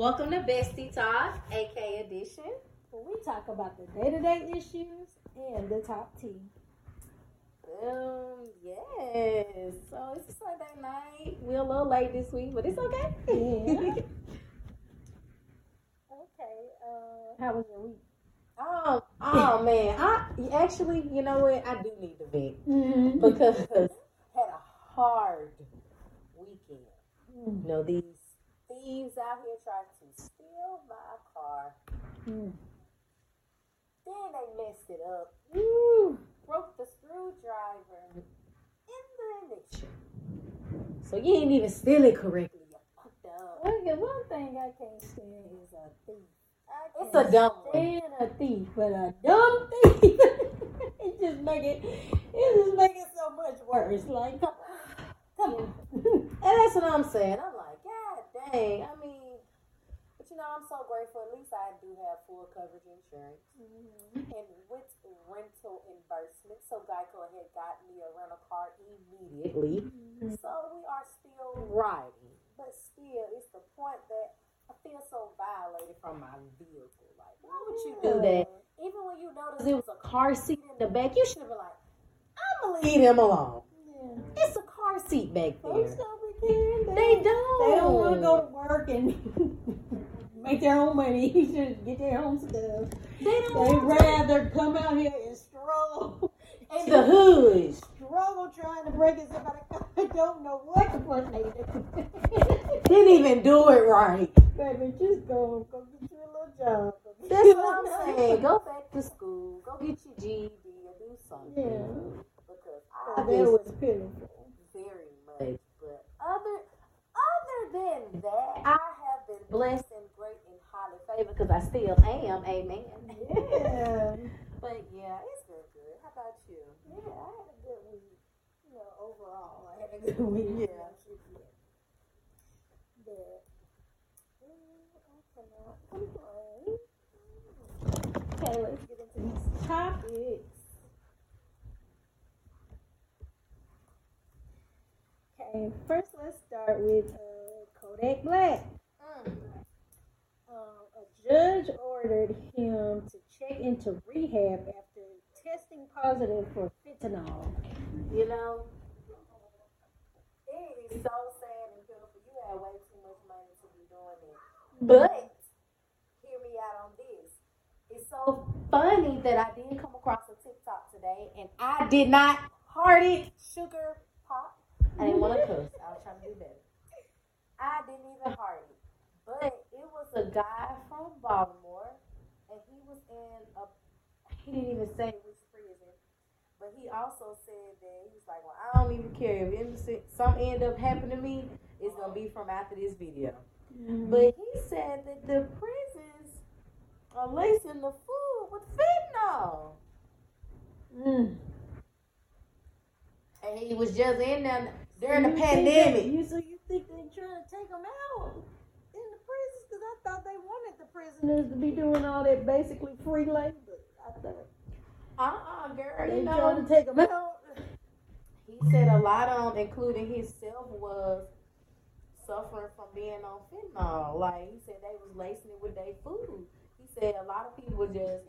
Welcome to Bestie Talk, AK Edition. Where we talk about the day to day issues and the top tea. Um, yes. So it's a Sunday night. We're a little late this week, but it's okay. Yeah. Okay, uh, how was your week? oh, oh man. I actually, you know what? I do need to vent Mm-hmm. because had a hard weekend. Mm. You know, these thieves out here trying to steal my car. Mm. Then they messed it up. Woo! Broke the screwdriver in the ignition. So you ain't even steal it correctly. You fucked up. Okay, one thing I can't stand is a thief. It's a dumb one. a thief, but a dumb thief. it just make it, it just make it so much worse. Like, come on, come on. And that's what I'm saying. I'm like, dang. I mean, but you know, I'm so grateful. At least I do have full coverage insurance. Mm-hmm. And with rental reimbursement, so Geico had got me a rental car immediately. Mm-hmm. So we are still riding. But still, it's the point that I feel so violated from my vehicle. Like, why would you do that? Even when you notice it was a car seat in the back, you should have been like, I'm to leave him alone. Yeah. It's a car seat back Folks there. don't be caring. They don't. They don't want to go to work and make their own money. Just get their own stuff. They They don't want rather come out here and struggle. to. the hood. Struggle trying to break somebody's car. I don't know what the fuck they do. Didn't even do it right. Baby, just go. Go get you a little job. That's what I'm saying. Go back to school. Go get your GED or do something. Yeah. Because I just was pitiful. Very much. But other other than that, I have been blessed and great and highly favored because I still am. Amen. Yeah. But yeah, it's been good. How about you? Yeah, I had a good week. You know, overall, I had a good week. Yeah. But, mm, I cannot complain. Okay, let's get into these topics. Okay, first let's start with uh, Kodak Black. Mm. Um, a judge ordered him to check into rehab after testing positive for fentanyl. You know, it is so sad and pitiful. You have way too much money to be doing it. But hear me out on this. It's so funny that I did come across a TikTok today and I did not heart it sugar. I didn't want to cuss. I was trying to do better. I didn't even it. But it was a guy from Baltimore and he was in a he didn't even say which prison. But he also said that he was like, Well, I don't even care if some end up happening to me, it's gonna be from after this video. But he said that the prisons are lacing the food with fentanyl. Mm. And he was just in there during the You think pandemic. that- You so you think they're trying to take them out in the prisons? Because I thought they wanted the prisoners to be doing all that basically free labor. I thought Uh-uh, girl, they you trying to take them out. He said a lot of them, including himself, was suffering from being on fentanyl. Like he said, they was lacing it with their food. He said a lot of people just.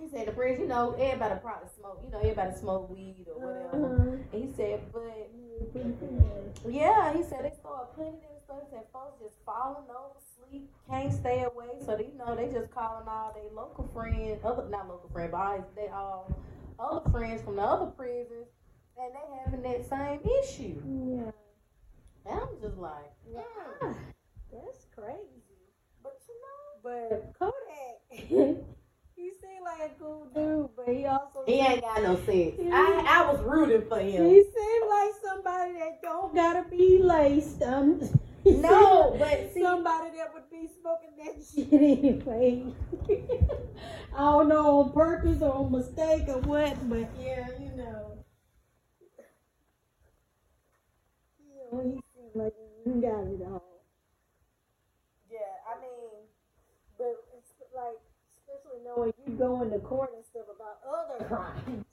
He said the prison, you know, everybody probably smoke. You know, everybody smoke weed or whatever. Uh-huh. And he said, but yeah, he said they started putting it in stuff and folks just falling over, sleep, can't stay away. So they, you know, they just calling all their local friends, other not local friends, but all they all other friends from the other prisons, and they having that same issue. Yeah. And I'm just like, mm. That's crazy. but you know, But Kodak, he seemed like a cool dude, but he also he ain't got no sense. I I was rooting for him. He seemed like somebody that don't gotta be laced. Um, No, but see- somebody that would be smoking that shit anyway. I don't know on purpose or on mistake or what, but yeah, you know. You know, he seemed like he got it all. Yeah, I mean, But it's like, especially knowing you go into court and stuff about other crimes.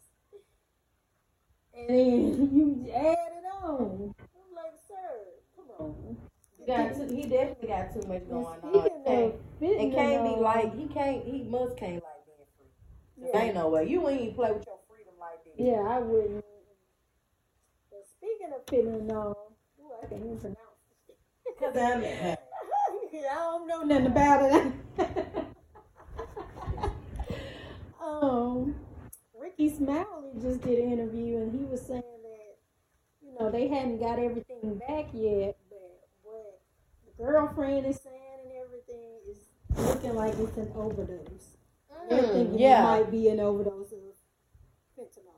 And then you add it on. I'm like, sir, come on. got too, he definitely got too much going on. Of fitting and can't be like he can't he must can't like being free. Yeah. Ain't no way you ain't play with your freedom like this. Yeah, I wouldn't. But speaking of fitting on, ooh, I can't even pronounce it. Cause I don't know nothing about it. Um, Ricky Smiley just did an interview and he was saying that you know they hadn't got everything back yet, but what the girlfriend is saying and everything is looking like it's an overdose. They're thinking Mm, yeah. it might be an overdose of fentanyl.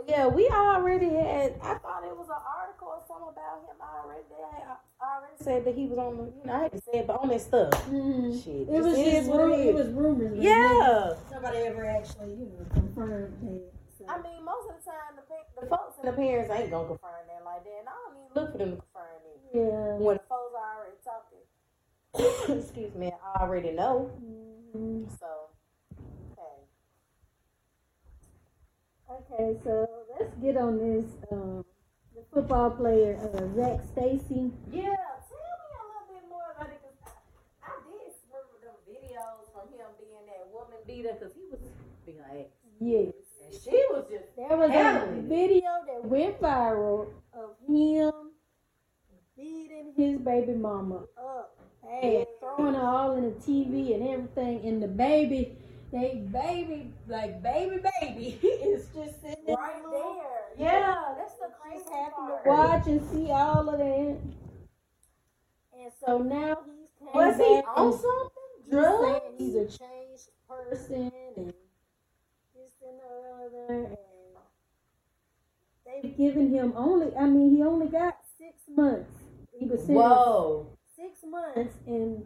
But yeah, we already had. I thought it was an article or something about him already. They had already said that he was on the. You know, I hate to say it, but on that stuff. Mm. Shit, It was just just it it was rumors. Yeah. Nobody ever actually, you know, confirmed that. So. I mean, most of the time, the, the folks and the parents ain't gonna confirm that like that. And I don't even look for them to confirm it. yeah. When the folks are already talking, excuse me, I already know. Mhm. So, okay. Okay, so let's get on this. Um, the football player uh, Zac Stacy. Yeah, tell me a little bit more about it. Cause I, I did remember them videos from him being that woman beater because he was being like, Yes, and she was just there was a video that went viral of him beating his baby mama up, hey, throwing her all in the TV and everything, and the baby. They baby, like baby, baby, is just sitting right the there. Yeah, that's the Just crazy part. to watch and see all of that. And so now he's came Was he back on something? he's saying Drugs? he's a changed person and this and the other and they've given him only I mean he only got six months. He was sentenced Whoa. six months and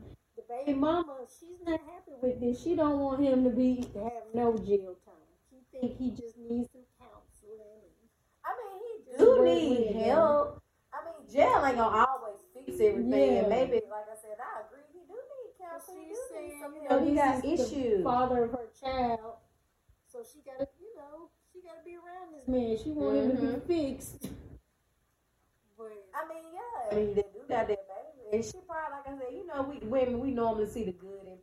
the baby mama, she's not happy with this. She don't want him to be to have no jail time. She think he just needs some counseling. I mean, he do need help. I mean, jail ain't gonna always fix everything. Yeah. And maybe, like I said, I agree. He do need counseling. He She's do need you know, He got issues. father of her child, so she gotta, you know, she gotta be around this man. She want him to be Mhm. fixed. But I mean, yeah. I mean, they do got that baby. And she probably, like I said, you know, we women, we normally see the good in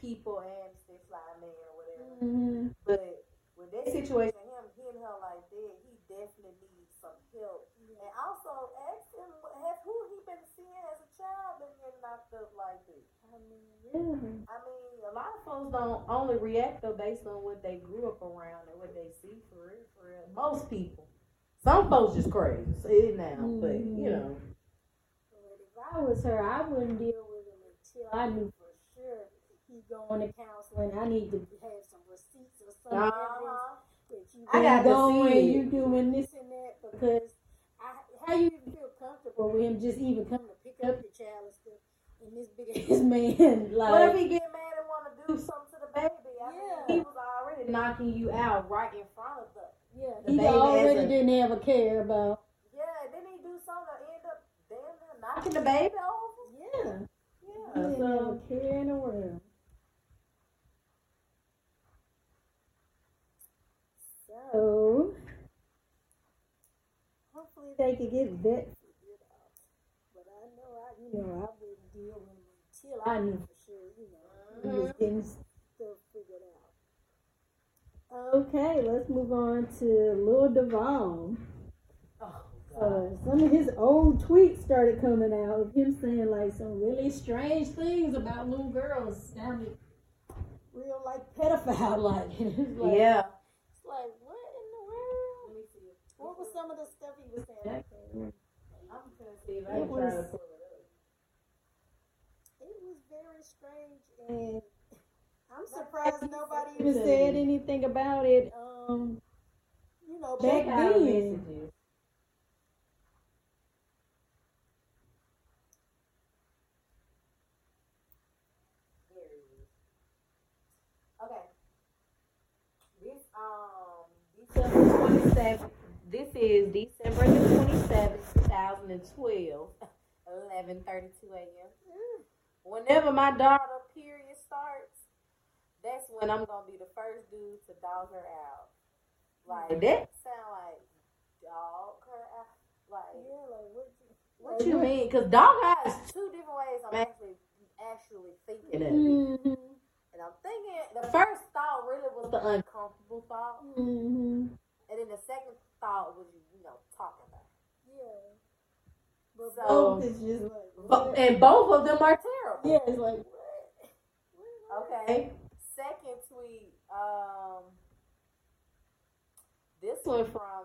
people and still fly man or whatever. mhm. But with that situation, him hitting her like that, he definitely needs some help. And also ask him, have who he been seeing as a child been getting knocked up like this? I mean, yeah. I mean, a lot of folks don't only react though based on what they grew up around and what they see for real, for real. Most people. Some folks just crazy. It now, but you know. I was her, I wouldn't deal with him until I knew for sure he going to counseling. I need to have some receipts or something. Uh-huh. that you I got to going, see it. you doing this and that because I, how you even feel comfortable with him just even coming to pick up your child and stuff, and this big ass man like What if he get mad and want to do something to the baby? I Yeah. mean, he was already knocking you out right in front of the. yeah the he baby already a- didn't have a care about Yeah, didn't he do something to end up damn near knocking the baby over? yeah Yeah. So, a care in the world. So hopefully they could get out. But I know I you know I wouldn't deal with him until I knew for sure, you know, he was uh-huh. getting stuff figured out. Okay, let's move on to Lil Duval. Uh, some of his old tweets started coming out of him saying like some really strange things about little girls. Sounded real like pedophile like. it's like, yeah. It's like what in the world? Let me see. What was some of the stuff he was saying? I can't remember. I'm gonna see if I It can try to was- pull it up. It was very strange, and I'm surprised he nobody even said anything about it. Um, you know, Check back out the then. messages. There it is. Okay. This um December twenty seventh. This is December the twenty seventh, two thousand and twelve. Eleven thirty two a.m. Whenever my daughter period starts, that's when I'm gonna be the first dude to dog her out. Like that sound like dog her out. Like Yeah, like what? What you mean? Because dog eyes two different ways. I'm actually actually thinking of it. Mm-hmm. And I'm thinking the first thought really was the uncomfortable thought, Mm-hmm. and then the second thought was you, you know, talking about. Yeah. But So- both is just like, But, what? and both of them are terrible. yeah, it's like. Okay. Second tweet. Um, this one from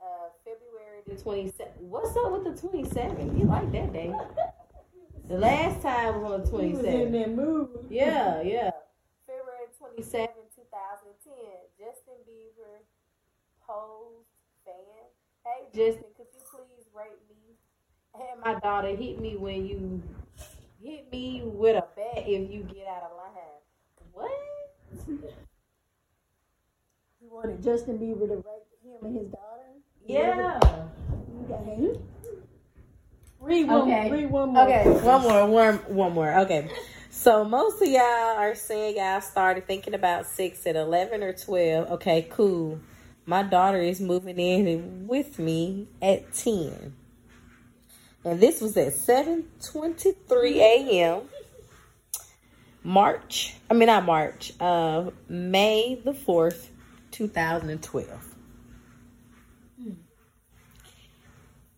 uh, February the 27th. What's up with the 27th? You like that day? The last time was on the He was in 27th. that mood. Yeah, yeah. February 27, 2010. Justin Bieber posed fan. Hey, Justin, could you please rate me? And my daughter hit me when you hit me with a bat if you get out of line. What? He wanted Justin Bieber to rate him and his daughter. Yeah. Okay. Read one. Okay. Read one more. Okay, one more, one, one more. Okay. So most of y'all are saying y'all started thinking about six at eleven or twelve. Okay, cool. My daughter is moving in with me at ten. And this was at seven twenty three AM. March. I mean not March. Uh May the fourth, two thousand and twelve.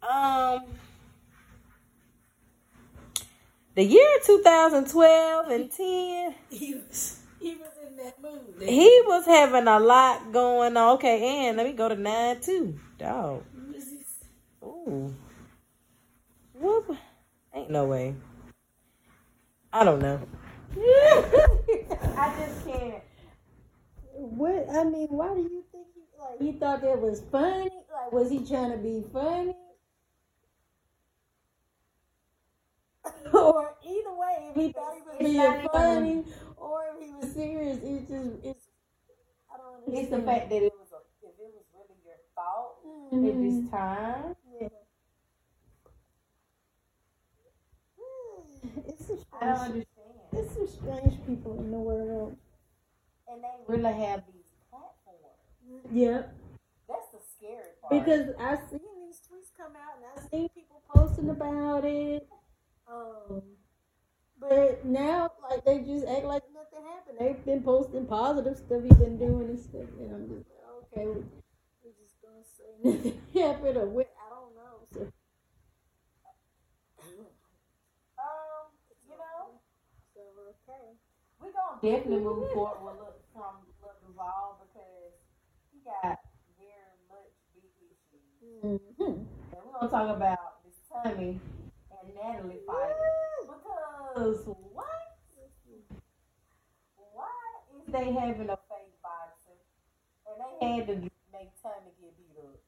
Um the year 2012 and 10 He was, he was in that mood. he was having a lot going on okay and let me go to 9 too dog Ooh. Whoop. ain't no way i don't know i just can't What I mean, why do you think he like he thought that was funny? Like, was he trying to be funny? or either way, if he thought he was being funny, or if he was serious, it's just it's. I don't understand. It's the fact that it was a, if it was really your fault at Mhm. this time. Yeah. It's some I don't strange, understand. it's some strange people in the world. And they really have these platforms. Yeah. That's the scary part. Because I've seen these tweets come out and I've seen people posting about it. Um, but now, like they just act like nothing happened. They've been posting positive stuff he's been doing and stuff, and I'm just like, okay, we, we're just gonna say nothing happened or what? I don't know. So um, you know, so okay. we gonna definitely move forward with look from Lil Duval because he got very much big issues. Mm-hmm. And we're gonna talk about this Tommie and Natalie fight. Because what? Why is they having a fake boxer? And they had to make Tommie get beat up.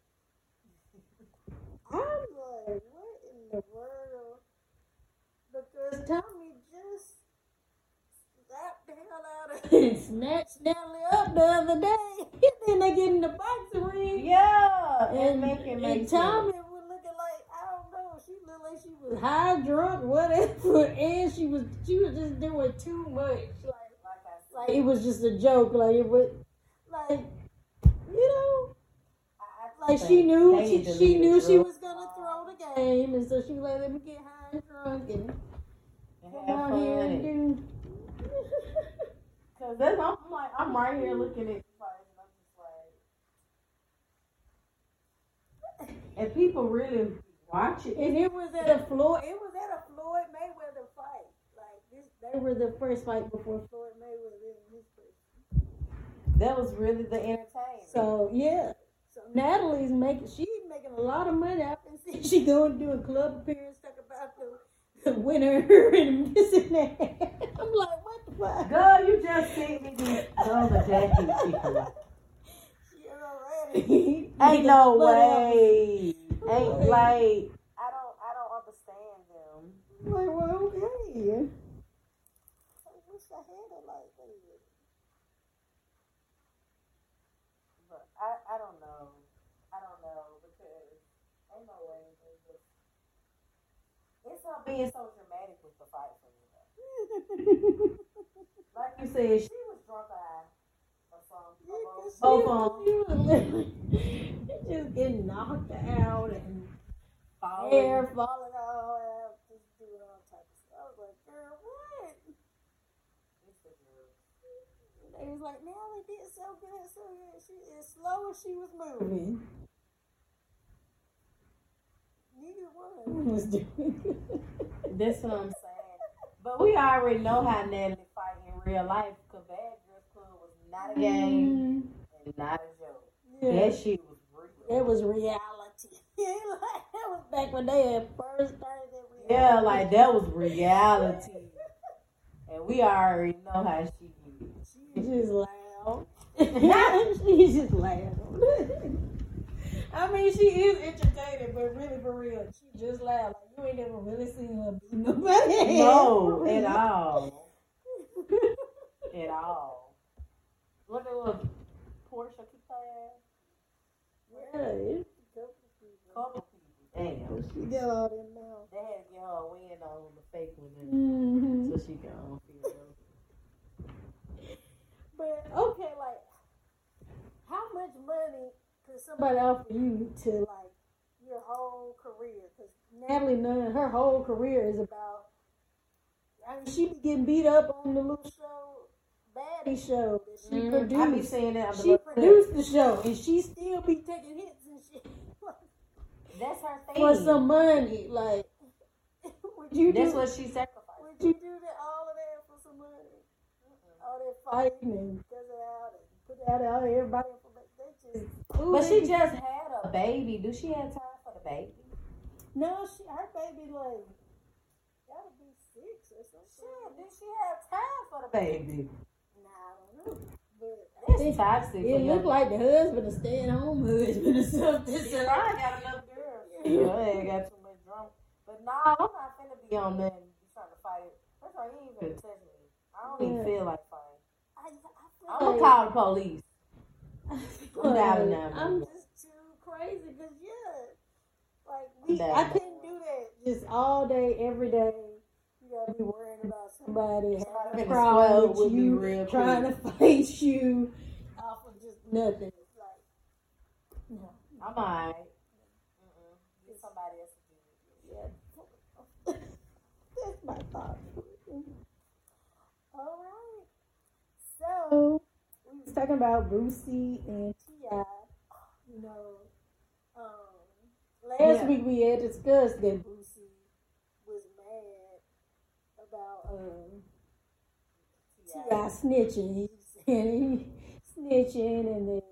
I'm like, what in the world? Because Tommie just slapped the hell out of and snatched Natalie up the other day. then they get in the boxing ring. Yeah, And, and make it and make Tommie sense. was looking like, I don't know, she looked like she was high, drunk, whatever. And she was she was just doing too much. Like, Like it was just a joke. Like it was like you know, like she knew she, she knew she was gonna throw the game, and so she was like, "Let me get high and drunk and come have out fun. here and do." Cause that's I'm like I'm right here looking at the fight and I'm just like, and people really watch it. and it was at a Floyd. It was at a Floyd Mayweather fight. Like this, they were the first fight before Floyd Mayweather in his first. That was really the entertainment. So yeah. So Natalie's making she's making a lot of money. I've been seeing she going to do a club appearance talk about the, the winner and this and that. I'm like, what the fuck? Girl, you just sent me these are Jackie people. She already. ain't no way ain't like I don't I don't understand them. Like, well, okay. I wish I had a like that. But I, I don't know. I don't know because ain't no way they just it's not being so dramatic with the fight for me though. Like you said, she was drunk eye something. or Both, both of them. She was literally just getting knocked out and falling. hair falling all out, just doing all types of stuff. I was like, girl, what? They was like, Nelly did so good, so good. She as slow as she was moving. Neither one was doing. That's what I'm saying. But we already know how Natalie fight in real life. Cause Bad Girls Club was not a game and not a joke. Mm-hmm. Yeah. That shit was real. It was reality. Like, that was back when they had first started that reality. Yeah, like that was reality. And we already know how she is. She's just loud. She's just loud. I mean, she is entertaining, but really for real, she just loud. Like you ain't never really seen her beat nobody. No, at all. at all. Look at what Portia keep her Yeah, it's a couple ass. Couple people. Damn. people. She got all them now. They had to get her win on the fake one Mm-hmm. so she can um, feel. But okay, like, how much money could somebody offer you to like your whole career? Because Natalie Nunn, her whole career is about. I mean, she be getting beat up on the little show, Baddie show that she Mhm. produced. I be saying that. the she little clip. produced the show, and she still be taking hits and shit That's her thing. for some money. Like, would you That's do? what she sacrificed. Would you do that all of that for some money? All that fighting and cuss it out and put it out all everybody information. Ooh, But they- she just had a baby. Do she have time for the baby? No, she her baby like gotta be six or Shit, something. do she have time for the baby? Nah, I don't know. But I It's toxic. it looked like the husband, a stay at home husband or something. She probably got enough girls. Yeah, I ain't got too much drama. But nah, I'm not finna be on nothing. Be trying to fight. it. of all, you ain't finna touch me. I don't even feel like fighting. I, I I'm gonna call the police. I feel I'm down like now, I'm just too crazy because yeah, like we, down I now. couldn't do that just all day, every day. You gotta be worrying about somebody Somebody having a problem with with you, trying to fight you off of just nothing. It's like no, I'm alright. Get somebody else to do it. yeah. That's my thought. All right. So we was talking about Boosie and Ti. You know, um, last Yeah. week we had discussed that Boosie was mad about um, T.I. snitching. He saying he snitching, and then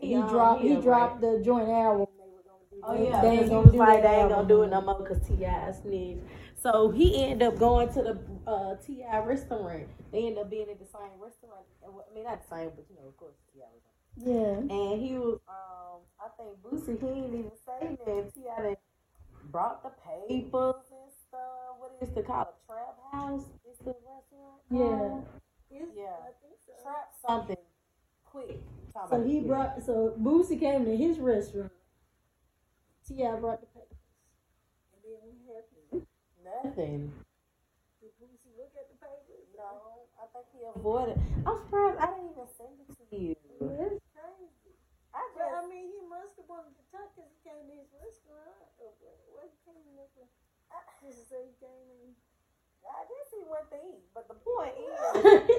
He, he, dropped he dropped the joint album they were gonna do. Oh yeah, they ain't gonna do like they ain't gonna do it no more because T.I. snitched. So he ended up going to the uh, T.I. restaurant. They ended up being at the same restaurant. I mean, not the same, but you know, of course, T.I. was. Yeah. And he was, um, I think Boosie, he didn't even say that T.I. done brought the papers and stuff. What is the called a trap house? Is the restaurant? Yeah. It's- Yeah. I think so. Trap something quick. So he brought so Boosie came to his restaurant. T.I. brought the papers. And then what happened? nothing. Did Boosie look at the papers? No, I think he avoided. I'm surprised I didn't even send it to you. That's crazy. I But I mean, he must have wanted to talk because he came to his restaurant. What, what he came in there for? Just to say he came in. I he went to eat, but the point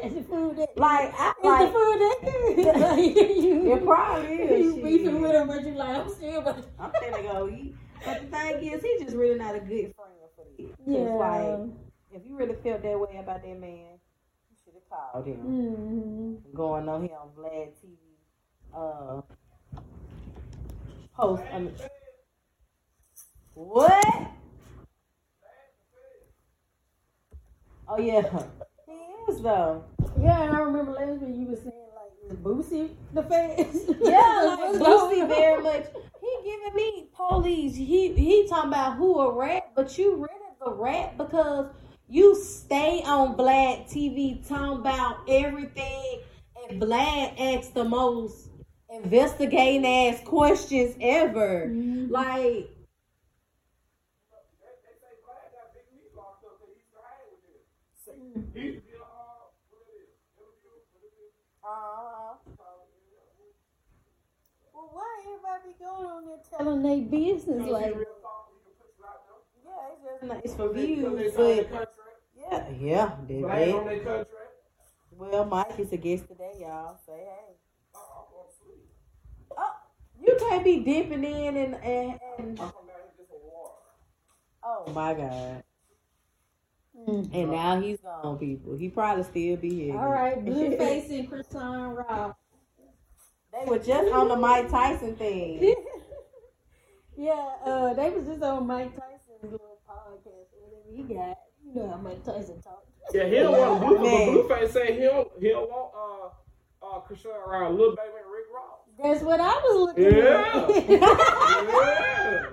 is, the food that like, I, like, the food that it probably is. You beefing with him, but you like, I'm still about to. I'm finna go eat. But the thing is, he's just really not a good friend for this. Yeah. like, if you really felt that way about that man, you should have called him. Mm-hmm. Going on here on Vlad TV, uh, post. I mean, what? Oh yeah, he is though. Yeah, and I remember last week you were saying like, is Boosie the face? Yeah, like Boosie very much. He giving me police. He he talking about who a rat, but you really the rat because you stay on Vlad TV talking about everything, and Vlad asks the most investigating ass questions ever. Mhm. Like, uh, Well, why everybody be going on there telling their business like? Yeah, it's just Nice for views, they signed a but contract. yeah, yeah, they Blame on their. Well, Mike is a guest today, y'all. Say hey. Oh, I'm gonna sleep. Oh, you can't be dipping in and and. and I'm coming down here just for water. oh my God! Mm. And now he's gone, people. He probably still be here. All right, Blueface and Chrisean Rock. They were just on the Mike Tyson thing. yeah, uh, they was just on Mike Tyson's little podcast. Whatever he got, you know how Mike Tyson talks. Yeah, he don't want blue, Man. but Blueface say he don't, he don't want uh uh Chrisean around Lil Baby and Rick Ross. That's what I was looking Yeah. at. Yeah.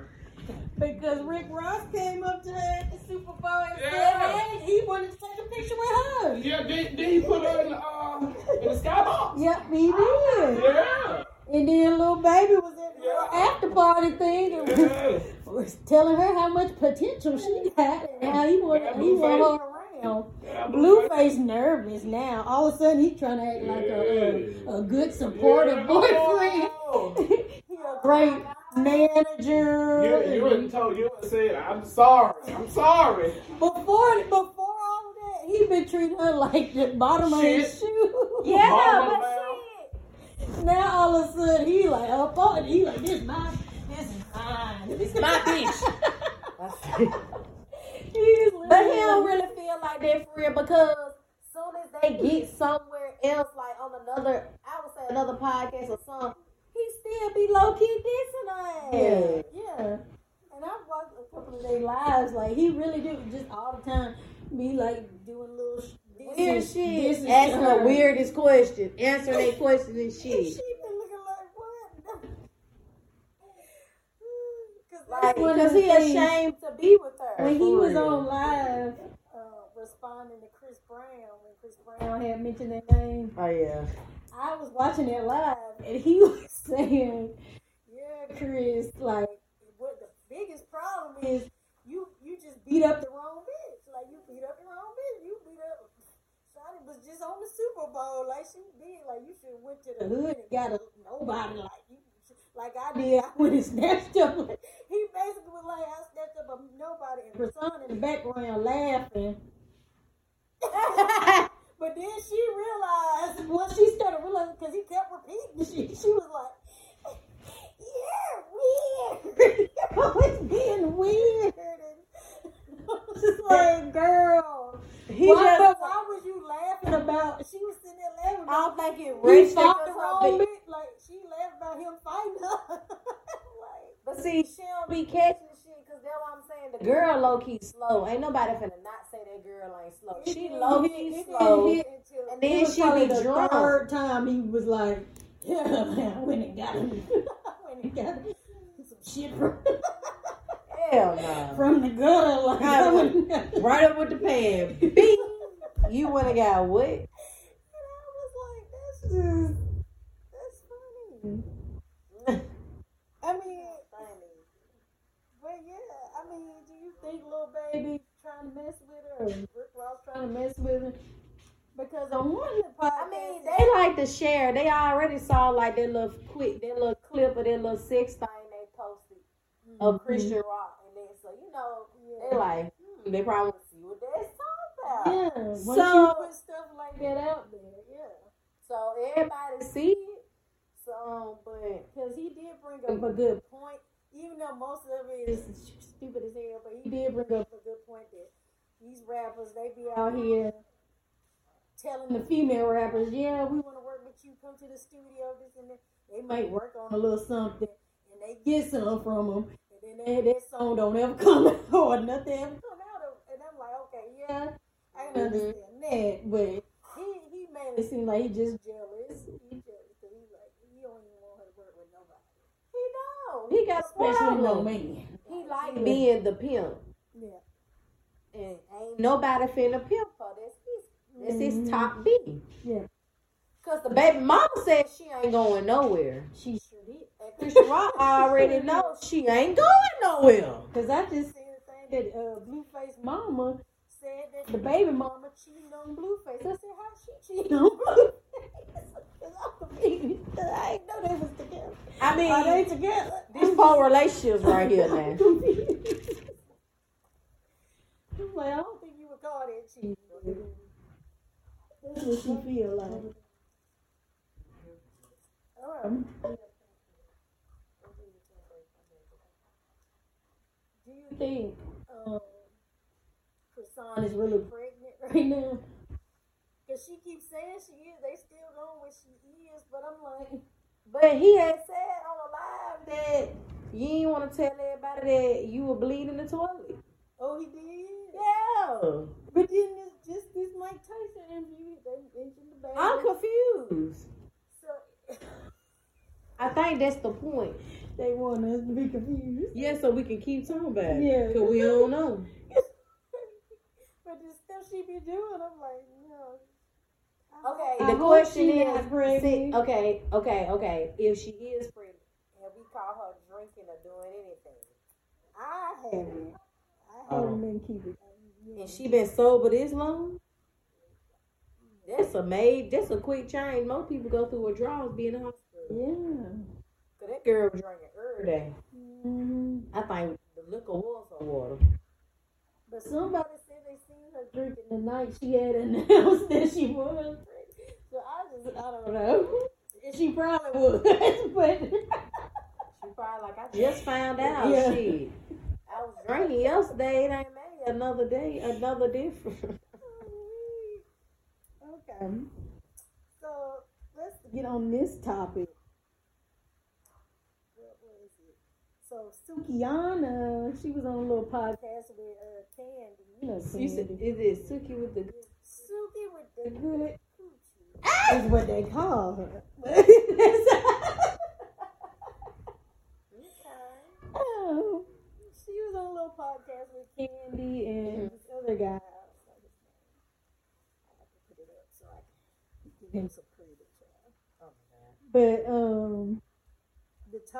Because Rick Ross came up to her at the Super Bowl and Yeah. said, "Hey, he wanted to take a picture with her." Yeah, then, then he put her in the uh in the skybox. Yep, he did. Yeah. And then Lil Baby was at the Yeah. after party thing and Yeah. was telling her how much potential she got and how he wanted Yeah, he wanted her around. yeah Blueface nervous now. All of a sudden he's trying to act like a, a, a good supportive boyfriend. Oh. he a great manager. You, you wouldn't told you would said I'm sorry. I'm sorry. Before before all that, he been treating her like the bottom of his shoe. Yeah, Mama but Mel. Now all of a sudden he like up on it. He like this mine. This is mine. This is my bitch. He is But he literally don't really feel like that for real because soon as they get somewhere else, like on another, I would say another podcast or something, he still be low key dissing her. Yeah, yeah. And I've watched a couple of their lives. Like he really do just all the time be like doing little sh- Weird is- shit. is Asking her. the weirdest question. Answering their questions and shit. she been looking like what? 'Cause Like, he ashamed to be with her. when he was on live uh, responding to Chris Brown when Chris Brown had mentioned that name. Oh yeah. I was watching it live and he was saying, "Yeah, Chris, like what the biggest problem is you you just beat up the wrong bitch. Like you beat up the wrong bitch. You beat up. Shawty was just on the Super Bowl like she did. Like you should went to the hood and got a nobody like you." Like I did, I went and snatched up. He basically was like, I snatched up a nobody, and Rasan in the background laughing. But then she realized, once she started realizing, because he kept repeating she, she was like, You're weird. You're always being weird. And I was just like, girl. He why, just. but why was you laughing about, she was sitting there laughing I don't think it he reached fought the wrong bitch. Like, she laughed about him fighting her. like, But see, she don't be catching shit because that's I'm saying. The girl low key slow. Ain't nobody finna not say that girl ain't slow. She low key slow. hit and then she be the drunk. third time he was like, yeah, man, I went and got him. I went and got some shit from, Hell no. from the gutter. Like, I went and got and Right up with the pan. Bing. You have got what? And I was like, that's just, that's funny. I mean, yeah, do you think Lil Baby trying to mess with her Rick Ross trying to mess with her? Because on one of the podcasts, I mean, they like to share. They already saw like that little quick, that little clip of that little sex thing they posted of Chrisean Rock, and then so you know they like hmm, they probably see what that's talking about. Yeah, So- put stuff like that out there, yeah. So everybody see it. So, but Because he did bring up a good point, even though most of it is stupid as hell, but he did bring up a good point that these rappers, they be out here telling the female rappers, yeah, we want to work with you, come to the studio, this and that. They might work on a little something, and they get some from them, and then they, that song don't ever come out, or nothing ever come out of And I'm like, okay, yeah, I can mm-hmm. understand that, but he, he made it seem like he just jealous. He jealous, because he like, he don't even want her to work with nobody. he know he got a Especially no man. He like being the pimp, Yeah. and ain't nobody finna pimp her. That's his. That's his top B. Yeah. Cause the baby mama said she ain't going nowhere. She sure did. And Chrisean Rock already knows she ain't going nowhere. Because I just seen the thing that uh, Blueface mama said that the baby mama cheating on Blueface. I said, how she cheating on Blueface? I'm confused. I ain't know they was together. I mean, Are they together? these four relationships right here now. I'm confused. I'm like, I don't think you would call that cheating. That's what she feel like. Um, do you think um, Chrisean is really pregnant right now? Cause she keeps saying she is. They still with she is, but I'm like, But he had said on the live that you ain't want to tell everybody that you were bleeding in the toilet. oh, he did. Yeah. But then this, just this Mike Tyson interview, they mentioned the baby. I'm confused. So I think that's the point. they want us to be confused. Yeah, so we can keep talking about it. Yeah. Because we don't know. but the stuff she be doing, I'm like, no. Okay, I the hope question she is, not pregnant. see, okay, okay, okay. If she is pregnant, and we call her drinking or doing anything. I haven't. I haven't been keeping. And she been sober this long, that's a made. That's a quick change. Most people go through withdrawals being in the hospital. Yeah. Cause that girl was drinking every day. hmm I think the liquor was her water. But somebody said they seen her drinking the night she had announced that she was. So I just, I don't know. And She probably was, but She probably like, I just found out. Yeah. Shit. I was drinking yesterday. It ain't made another day, another different. Oh, okay. Um, so let's get on this topic. What was it? So Sukihana, she was on a little podcast with uh, Candy. You know You said, is it Suki with the good? Suki with the good coochie. Ah! Is what they call her. oh, she was on a little podcast with Candy and this other guy. I have to put it up so I can give him some credit. child. But um,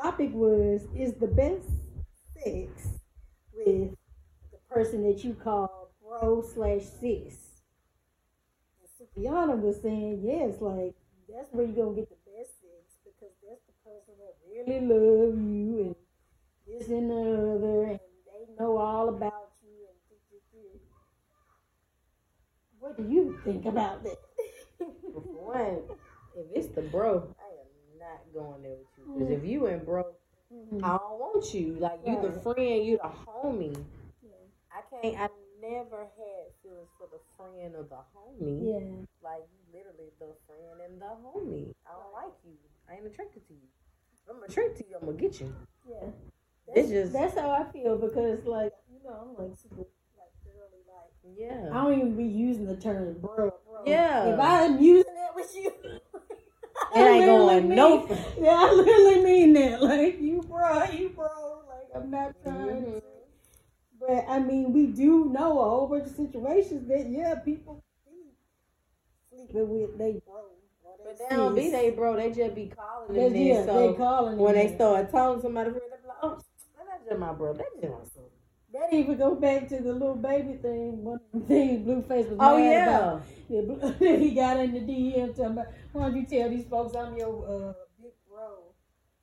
topic was: Is the best sex with the person that you call bro slash sis? And was saying yes, like that's where you're gonna get the best sex because that's the person that really love you and this and the other, and they know all about you. And what do you think about that? One, if it's the bro, not going there with you. Because if you ain't bro, Mhm. I don't want you. Like you the friend, you the homie. I can't. I never had feelings for the friend or the homie. Yeah. Like you literally the friend and the homie. I don't like you. I ain't attracted to you. If I'm attracted to you. I'm gonna get you. Yeah. It's just That's how I feel because, like, you know, I'm like super, like, girly, like, yeah. I don't even be using the term bro. bro. Yeah. If I'm using that with you, It ain't I going literally no. mean- Yeah, I literally mean that. Like, you bro, you bro. Like, I'm not trying Mhm. to. But, I mean, we do know a whole bunch of situations that, yeah, people sleeping with they bro. But they don't be they bro. They just be calling them yeah. So they calling when them they start telling somebody, they be like, oh, that's just my bro. That's just my son. That even go back to the Lil Baby thing. One of the things Blueface was Oh mad yeah. about. Yeah, he got in the DM talking about, why don't you tell these folks I'm your uh, big bro?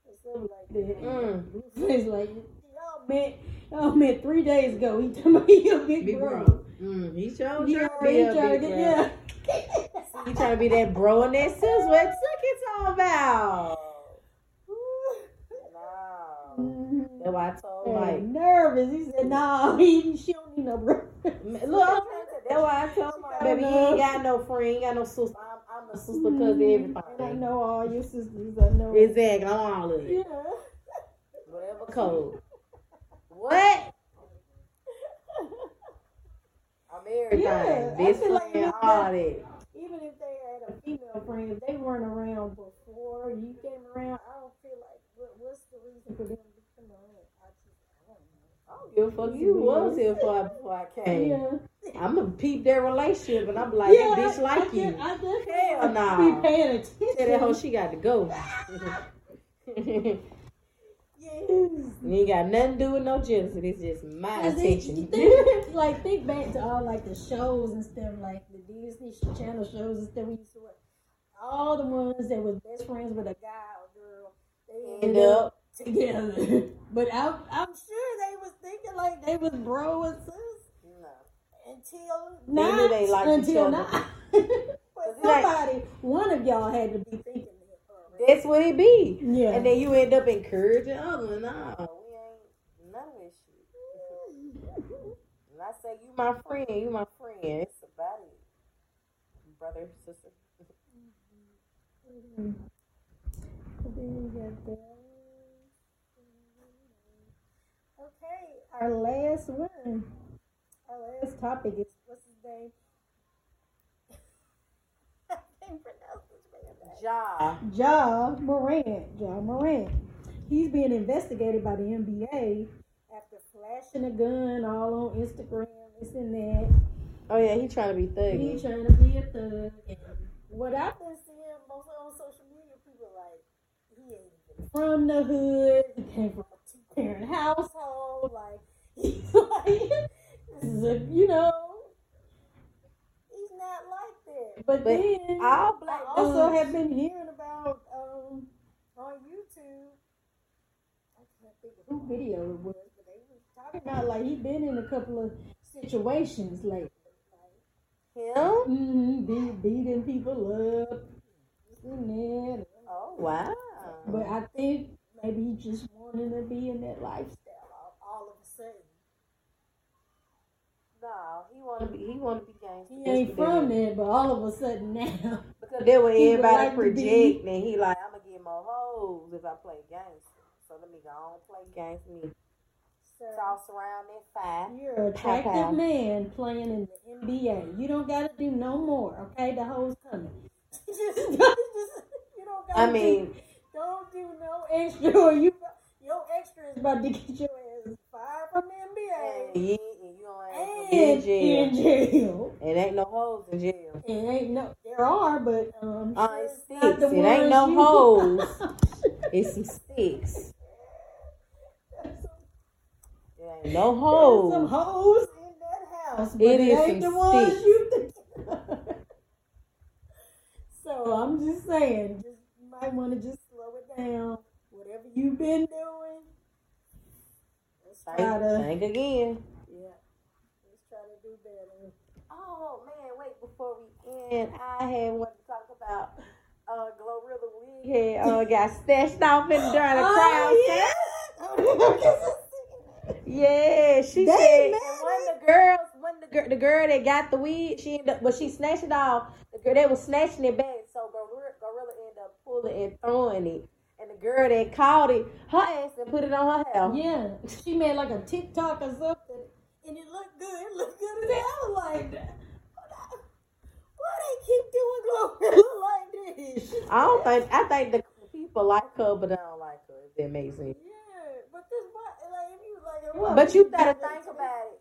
Or something like that. Mm. Blueface like, y'all met, y'all met three days ago. He talking about he a big, Big bro. bro. Mm, he sure He trying to be a big bro. yeah. He trying to be that bro and that sis. What Took talking about? No. Mhm. That's why I told Hey, Mike. Mm. nervous. He said, "Nah, he, she don't need no bro." Look, that's why I told Mike, baby, you ain't got no friend, you ain't got no sister. I'm, I'm a sister because of mm. And I know all your sisters. I know. Exactly, I'm all of it. Yeah. Whatever code. What? I'm everything. Yeah, Best feel like friend, with all that. Even if they had a female friend, if they weren't around before you came around, I don't feel like what, what's the reason for them to come around? I just I don't know. Give a fuck. You was here before I, before I came. Yeah. I'm gonna peep their relationship, and I'm like, that bitch I- like I you. I just Hell nah. Be paying attention. Tell that hoe she got to go. you ain't got nothing to do with no jealousy. It's just my attention. think, like think back to all like the shows and stuff, like the Disney Channel shows and stuff we used to watch. all the ones that was best friends with a guy or girl, they End up. Together. but I'm, I'm sure they was thinking like they was bro and sis No. until not. they each until other. Cause somebody, one of y'all had to be thinking that. That's what it be. Yeah. And then you end up encouraging others. No, we ain't none of this shit. And I say you my friend, you my friend. It's about it. Brother, sister. Mhm. Then you got that. Okay, our last one. Our last topic is what's his name? I can't pronounce man's name. Ja. Ja Morant. Ja Morant. He's being investigated by the NBA after flashing a gun all on Instagram, this and that. Oh yeah, he trying to be thug. He trying to be a thug. And what I've been seeing mostly on social media, people like, he ain't from the hood. He came from parent household. Like, he's like, this is a, you know, he's not like that. But, But then, all black I also dudes- have been hearing about um, on YouTube. I can't think of who video it was, but they was talking about like he been in a couple of situations lately. Like, Him? mm-hmm, be, beating people up, this and that. Oh wow. But I think maybe he just wanted to be in that lifestyle all, all of a sudden. no, he wanna be he wanna be gangster. He ain't from there, but all of a sudden now. Because that way everybody like project and he like, I'm gonna get more hoes if I play gangster. So let me go on play gangster. Me So, toss around that five. you're an attractive man playing in the NBA. You don't gotta do no more, okay? The hoes coming. just, just, you don't gotta I mean, don't do no extra you your extra is about to get your ass fired from the NBA. and you don't have to in jail. It ain't no hoes in jail. It ain't no there are, but um Uh, it's it's not the sticks. It ain't no you- hoes. It's some sticks. Ain't no There's some hoes in that house, but It ain't the ones you think. so I'm just saying, just you might want to just down. Whatever you've been doing, let's try to think again. yeah, let's try to do better. Oh man, wait before we end. I had wanted to talk about uh Glorilla wig had uh got snatched off in during the crowd. Oh, yeah. Yeah, she They said and one of the girls, one the girl, the girl that got the wig, she ended up, but she snatched it off. The girl that was snatching it back, so Glorilla, Glorilla ended up pulling and throwing it. Girl that caught it, her ass and put it on her hair. Yeah, she made like a TikTok or something, and it looked good. It looked good as hell. Like, why they keep doing Glorilla like this? I don't think I think the people like her, but I don't like her. If that makes sense. Yeah, but this why like if you like it, what? But you gotta think about it.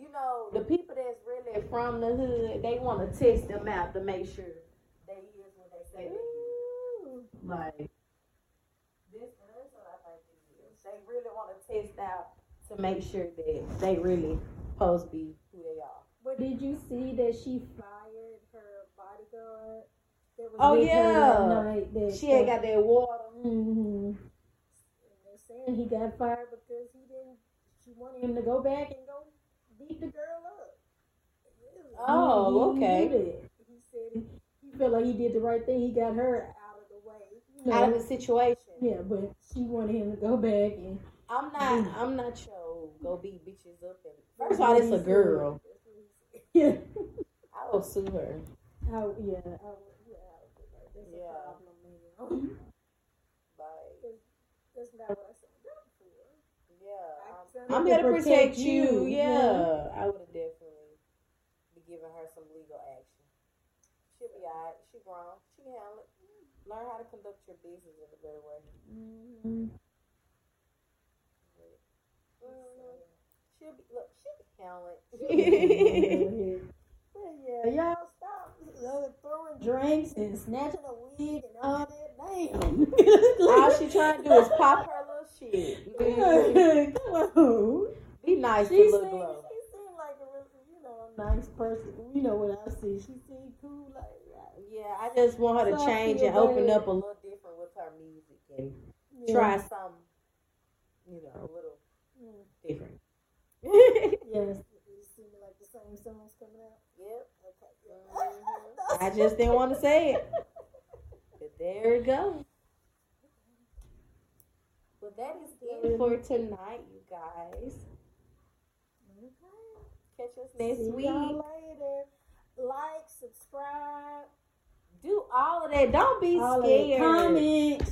You know, the people that's really from the hood, they want to test them out to make sure they is what they say is. Like, this, that's what I think it is. They really want to test out to make sure that they really supposed to be who they are. But did you see that she fired her bodyguard? That was Oh, yeah. that night that She ain't got that water. Mm-hmm. They're saying he got fired because he didn't. She wanted him to go back and go beat the girl up. Oh, He- he okay. knew. He said he, he felt like he did the right thing. He got her out of the way. You know? Out of the situation. yeah, but she wanted him to go back and. I'm not. I'm not sure. Go beat bitches up. And first of all, it's a girl. Yeah. I will sue her. I, yeah, I, yeah, I would be like, that's Yeah. a problem, man. Like, That's not what I signed up for. yeah. I I'm- signed I'm up here to protect you. yeah. Yeah, I would have definitely be giving her some legal action. She'll be alright. She grown. She can handle it. Learn how to conduct your business in a better way. Mhm. Mhm. She'll be look. She'll be. But yeah, y'all stop throwing drinks and snatching a wig and all that. Damn. All she trying to do is pop her little shit. Come on. Be nice She to little glow. she seemed like a you know, nice person. You know what I see. She seemed cool, like, yeah. I just want her to So change and open up a little different with her music and Yeah. try some, you know, a little Mm. different. Yes. It seems like the same songs coming out. Yep. Okay. I just didn't want to say it. But there it goes. Well, that is it for tonight, you guys. Okay. Catch us next See week. y'all later. Like, subscribe, Do all of that. Don't be all scared. comment.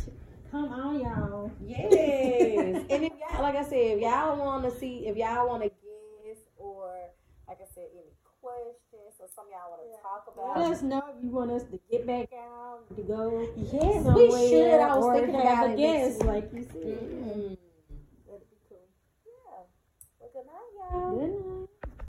Come on, y'all. Yes. and if y'all, like I said, if y'all want to see, if y'all want to guess, or like I said, any questions, or something y'all want to Yeah. talk about, Let us know if you want us to get back out to go. Yes, we should. I was thinking about a it guest, next like you said. Mm. That'd be cool. Yeah. Well, good night, y'all. Good night.